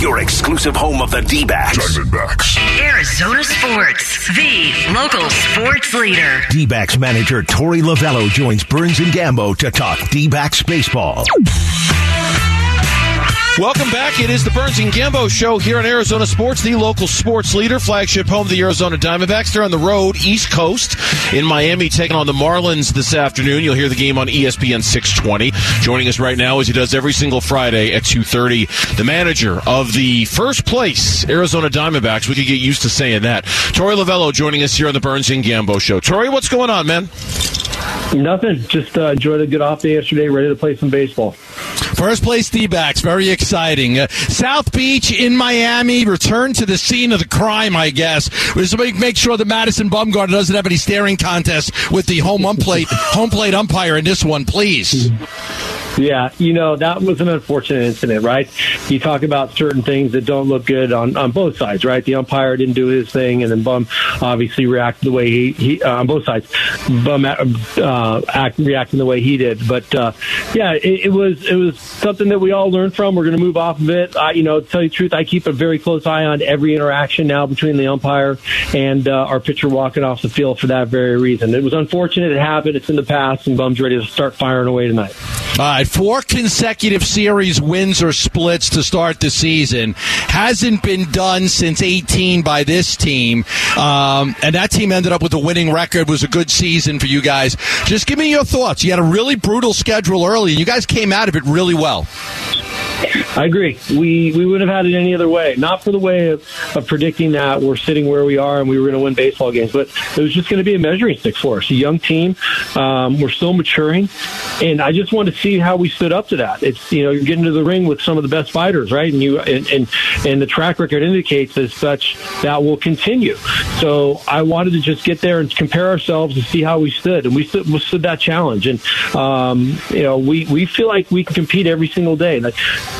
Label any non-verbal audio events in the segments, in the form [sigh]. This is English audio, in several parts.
your exclusive home of the D-backs. Diamondbacks. Arizona Sports, the local sports leader. D-backs manager Torey Lovullo joins Burns and Gambo to talk D-backs baseball. Welcome back. It is the Burns and Gambo show here on Arizona Sports, the local sports leader, flagship home of the Arizona Diamondbacks. They're on the road, East Coast, in Miami, taking on the Marlins this afternoon. You'll hear the game on ESPN 620. Joining us right now, as he does every single Friday at 2.30, the manager of the first place Arizona Diamondbacks. We could get used to saying that. Torey Lovullo joining us here on the Burns and Gambo show. Torey, what's going on, man? Nothing. Just uh, enjoyed a good off day yesterday. Ready to play some baseball. First place D backs, very exciting. Uh, South Beach in Miami, return to the scene of the crime, I guess. We just make, sure that Madison Bumgarner doesn't have any staring contests with the home plate [laughs] home plate umpire in this one, please. Yeah, you know, that was an unfortunate incident, right? You talk about certain things that don't look good on, on both sides, right? The umpire didn't do his thing, and then Bum obviously reacted the way he, he uh, on both sides. Bum uh, act, reacting the way he did. But, uh, yeah, it, it was it was something that we all learned from. We're going to move off of it. I, you know, to tell you the truth, I keep a very close eye on every interaction now between the umpire and uh, our pitcher walking off the field for that very reason. It was unfortunate. It happened. It's in the past, and Bum's ready to start firing away tonight. All right, four consecutive series wins or splits to start the season hasn't been done since 18 by this team, um, and that team ended up with a winning record. Was a good season for you guys. Just give me your thoughts. You had a really brutal schedule early, and you guys came out of it really well. I agree. We we wouldn't have had it any other way. Not for the way of, of predicting that we're sitting where we are and we were going to win baseball games, but it was just going to be a measuring stick for us. A young team. Um, we're still maturing, and I just wanted to see how we stood up to that. It's you know you're getting to the ring with some of the best fighters, right? And you and and, and the track record indicates as such that will continue. So I wanted to just get there and compare ourselves and see how we stood, and we stood, we stood that challenge. And um, you know we we feel like we can compete every single day.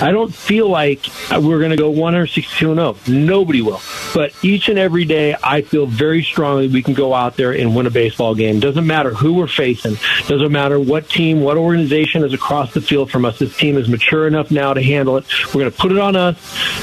I don't feel like we're going to go 162 0. Nobody will. But each and every day, I feel very strongly we can go out there and win a baseball game. Doesn't matter who we're facing. Doesn't matter what team, what organization is across the field from us. This team is mature enough now to handle it. We're going to put it on us.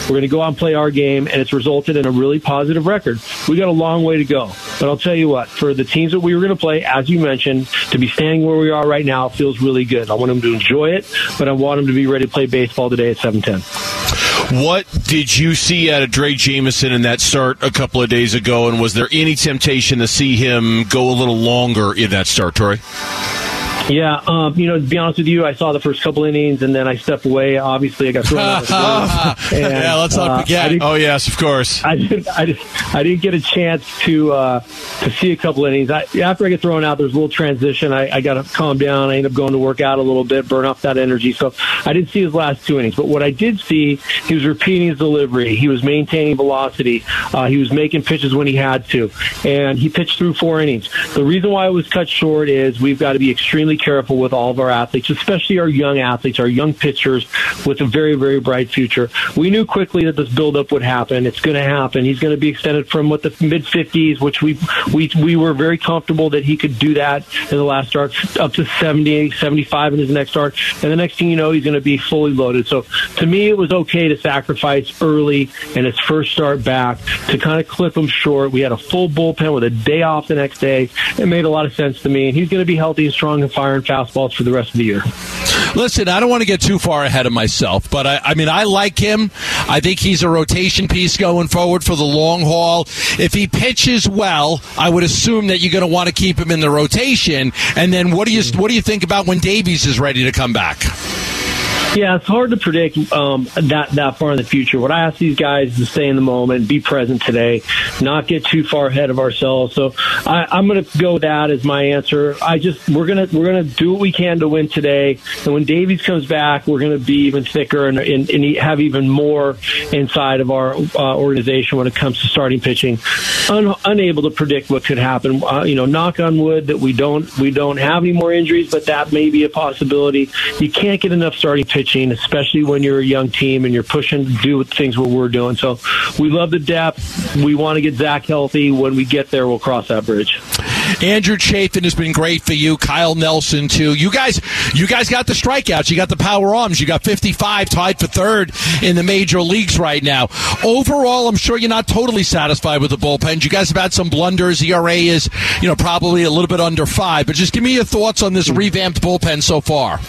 We're going to go out and play our game, and it's resulted in a really positive record. We got a long way to go. But I'll tell you what, for the teams that we were going to play, as you mentioned, to be standing where we are right now feels really good. I want them to enjoy it, but I want them to be ready to play baseball today at 710. What did you see out of Drey Jameson in that start a couple of days ago, and was there any temptation to see him go a little longer in that start, Torey? Yeah, um, you know, to be honest with you, I saw the first couple innings and then I stepped away. Obviously, I got thrown out. Of [laughs] and, yeah, let's not uh, forget. oh yes, of course. I didn't, I didn't, I didn't get a chance to uh, to see a couple innings. I, after I get thrown out, there's a little transition. I, I got to calm down. I end up going to work out a little bit, burn off that energy. So I didn't see his last two innings. But what I did see, he was repeating his delivery. He was maintaining velocity. Uh, he was making pitches when he had to, and he pitched through four innings. The reason why it was cut short is we've got to be extremely careful with all of our athletes, especially our young athletes, our young pitchers with a very, very bright future. We knew quickly that this buildup would happen. It's going to happen. He's going to be extended from what the mid 50s, which we we we were very comfortable that he could do that in the last start, up to 70, 75 in his next start. And the next thing you know, he's going to be fully loaded. So to me, it was okay to sacrifice early in his first start back to kind of clip him short. We had a full bullpen with a day off the next day. It made a lot of sense to me. And he's going to be healthy and strong and firing fastballs for the rest of the year. Listen, I don't want to get too far ahead of myself, but I, I mean, I like him. I think he's a rotation piece going forward for the long haul. If he pitches well, I would assume that you're going to want to keep him in the rotation. And then, what do you what do you think about when Davies is ready to come back? Yeah, it's hard to predict um, that that far in the future. What I ask these guys is to stay in the moment, be present today, not get too far ahead of ourselves. So I, I'm going to go with that as my answer. I just we're gonna we're gonna do what we can to win today, and when Davies comes back, we're going to be even thicker and, and, and have even more inside of our uh, organization when it comes to starting pitching. Un, unable to predict what could happen. Uh, you know, knock on wood that we don't we don't have any more injuries, but that may be a possibility. You can't get enough starting pitching pitching, especially when you're a young team and you're pushing to do things what we're doing. So we love the depth. We want to get Zach healthy. When we get there, we'll cross that bridge. Andrew Chafin has been great for you. Kyle Nelson too. You guys, you guys got the strikeouts. You got the power arms. You got 55 tied for third in the major leagues right now. Overall, I'm sure you're not totally satisfied with the bullpen. You guys have had some blunders. ERA is, you know, probably a little bit under five. But just give me your thoughts on this revamped bullpen so far.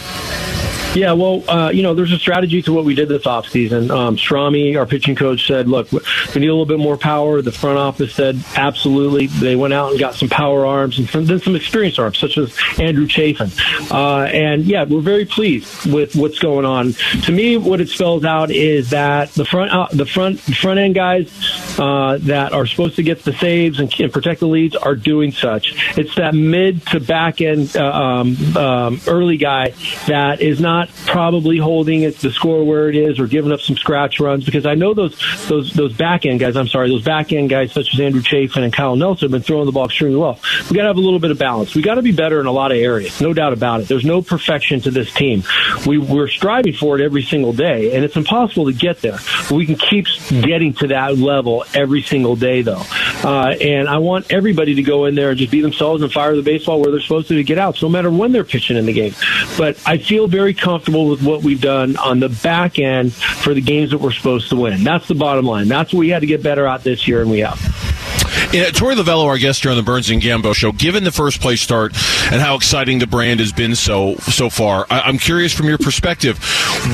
Yeah, well, uh, you know, there's a strategy to what we did this offseason. Um, Stromy, our pitching coach, said, look, we need a little bit more power. The front office said, absolutely. They went out and got some power arms and some, then some experienced arms, such as Andrew Chafin. Uh, and yeah, we're very pleased with what's going on. To me, what it spells out is that the front, uh, the front, front end guys uh, that are supposed to get the saves and, and, protect the leads are doing such. It's that mid to back end uh, um, um, early guy that is not probably holding it the score where it is or giving up some scratch runs because I know those those those back end guys. I'm sorry, those back end guys such as Andrew Chafin and Kyle Nelson have been throwing the ball extremely well. We got to have a little bit of balance. We got to be better in a lot of areas, no doubt about it. There's no perfection to this team. We we're striving for it every single day, and it's impossible to get there. We can keep getting to that level every single day, though. Uh, and I want everybody to go in there and just be themselves and fire the baseball where they're supposed to, to get out, so no matter when they're pitching in the game. But I feel very comfortable with what we've done on the back end for the games that we're supposed to win. That's the bottom line. That's what we had to get better at this year, and we have. Yeah, Torey Lovullo, our guest here on the Burns and Gambo show, given the first place start and how exciting the brand has been so so far, I, am curious from your perspective,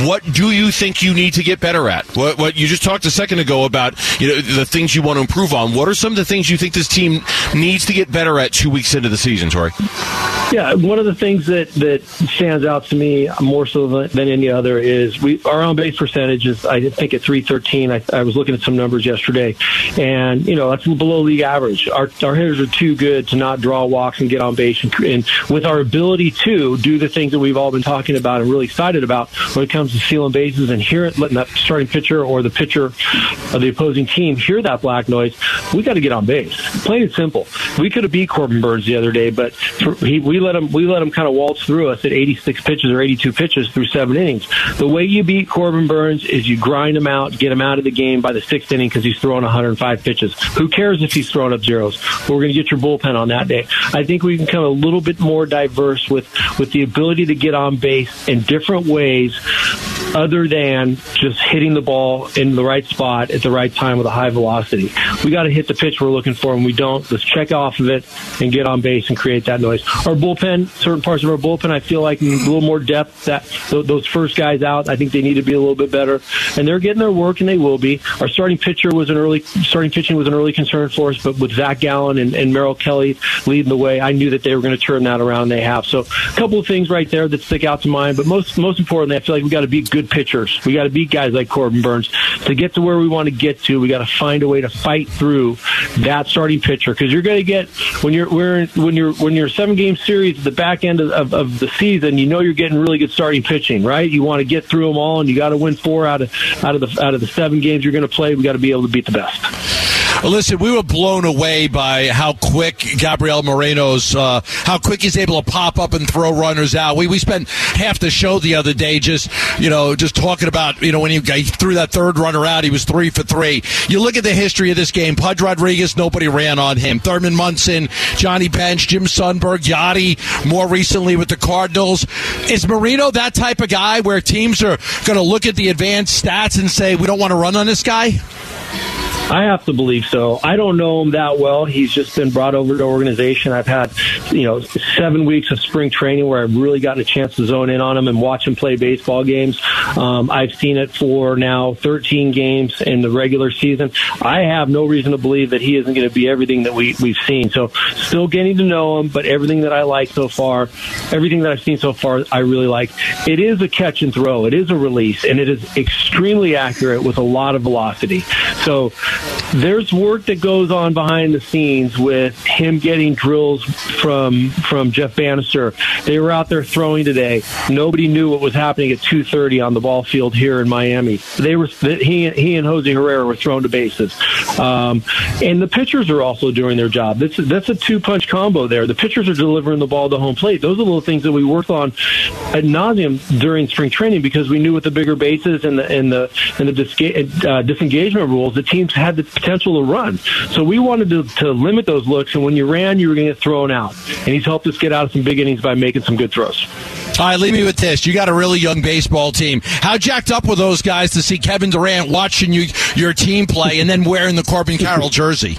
what do you think you need to get better at? What, what you just talked a second ago about, you know, the things you want to improve on. What are some of the things you think this team needs to get better at two weeks into the season, Torey? Yeah, one of the things that, that stands out to me more so than, than any other is we our on base percentage is I think at 313. I, I was looking at some numbers yesterday, and you know that's below league average. Our our hitters are too good to not draw walks and get on base, and, and with our ability to do the things that we've all been talking about and really excited about when it comes to stealing bases and hearing letting that starting pitcher or the pitcher of the opposing team hear that black noise, we got to get on base. Plain and simple. We could have beat Corbin Burnes the other day, but for, he, we let him we let him kind of waltz through us at 86 pitches or 82 pitches through seven innings. The way you beat Corbin Burnes is you grind him out, get him out of the game by the sixth inning because he's throwing 105 pitches. Who cares if he's throwing up zeros? But We're going to get your bullpen on that day. I think we can become a little bit more diverse with with the ability to get on base in different ways other than just hitting the ball in the right spot at the right time with a high velocity. We got to hit the pitch we're looking for, and we don't. Let's check off of it and get on base and create that noise. Our bullpen, certain parts of our bullpen, I feel like a little more depth. That those first guys out, I think they need to be a little bit better, and they're getting their work, and they will be. Our starting pitcher was an early starting pitching was an early concern for us, but with Zach Gallen and, and Merrill Kelly leading the way, I knew that they were going to turn that around. They have. So a couple of things right there that stick out to mind, but most most importantly, I feel like we got to be good pitchers. We got to beat guys like Corbin Burnes to get to where we want to get to. We got to find a way to fight through that starting pitcher because you're going to get when you're when you're when you're a seven game series at the back end of, of, of, the season, you know you're getting really good starting pitching, right? You want to get through them all, and you got to win four out of out of the out of the seven games you're going to play. We got to be able to beat the best. Listen, we were blown away by how quick Gabriel Moreno's, uh, how quick he's able to pop up and throw runners out. We we spent half the show the other day just you know just talking about you know when he, he threw that third runner out, he was three for three. You look at the history of this game. Pudge Rodriguez, nobody ran on him. Thurman Munson, Johnny Bench, Jim Sundberg, Yadi, more recently with the Cardinals. Is Moreno that type of guy where teams are going to look at the advanced stats and say we don't want to run on this guy? I have to believe so. I don't know him that well. He's just been brought over to organization. I've had, you know, seven weeks of spring training where I've really gotten a chance to zone in on him and watch him play baseball games. Um, I've seen it for now 13 games in the regular season. I have no reason to believe that he isn't going to be everything that we, we've seen. So still getting to know him, but everything that I like so far, everything that I've seen so far, I really like. It is a catch and throw. It is a release and it is extremely accurate with a lot of velocity. So there's work that goes on behind the scenes with him getting drills from from Jeff Banister. They were out there throwing today. Nobody knew what was happening at 2:30 on the ball field here in Miami. They were he he and Jose Herrera were thrown to bases, um, and the pitchers are also doing their job. That's that's a two punch combo there. The pitchers are delivering the ball to home plate. Those are little things that we worked on ad nauseum during spring training because we knew with the bigger bases and the and the and the uh, disengagement rules, the teams had the potential to run. So we wanted to, to limit those looks, and when you ran, you were going to get thrown out. And he's helped us get out of some big innings by making some good throws. All right, leave me with this. You got a really young baseball team. How jacked up were those guys to see Kevin Durant watching you your team play and then wearing the Corbin Carroll jersey?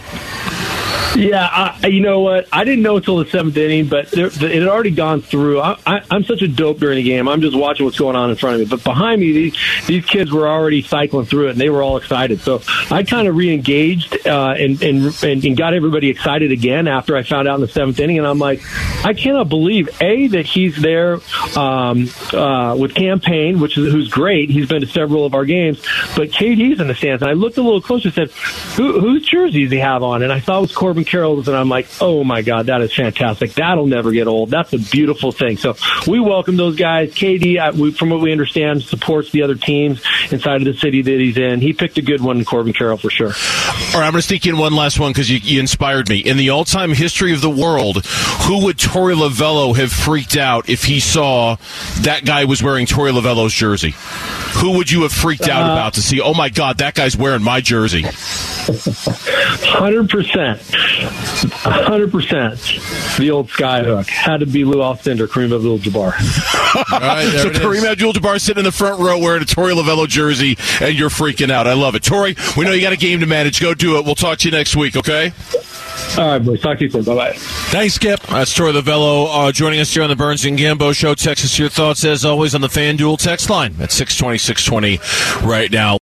Yeah, I, you know what? I didn't know until the seventh inning, but there, it had already gone through. I, I'm such a dope during the game. I'm just watching what's going on in front of me. But behind me, these, these kids were already cycling through it, and they were all excited. So I kind of re-engaged uh, and, and, and got everybody excited again after I found out in the seventh inning. And I'm like, I cannot believe a that he's there um, uh, with campaign, which is who's great. He's been to several of our games, but KD's in the stands. And I looked a little closer, and said, Who, whose jersey does he have on? And I saw it was Corbin Carroll's, and I'm like, oh my god, that is fantastic. That'll never get old. That's a beautiful thing. So we welcome those guys. KD, uh, we, from what we understand, supports the other teams inside of the city that he's in. He picked a good one, Corbin Carroll, for sure. All right, I'm going to sneak in one last one because you, you inspired me. In the all-time history of the world, who would Torey Lovullo have freaked out if he saw that guy was wearing Torey Lovullo's jersey? Who would you have freaked out Uh, about to see? Oh my God, that guy's wearing my jersey. Hundred percent, hundred percent. The old skyhook had to be Lou Alcindor, Kareem Abdul-Jabbar. [laughs] All right, there so it is. Kareem Abdul-Jabbar sitting in the front row wearing a Torey Lovullo jersey, and you're freaking out. I love it. Torey. we know you got a game to manage. Go do it. We'll talk to you next week, okay? All right, boys. Talk to you soon. Bye bye. Thanks, Skip. That's Torey Lovullo uh, joining us here on the Burns and Gambo Show. Text us your thoughts, as always, on the FanDuel text line at 620, 620 right now.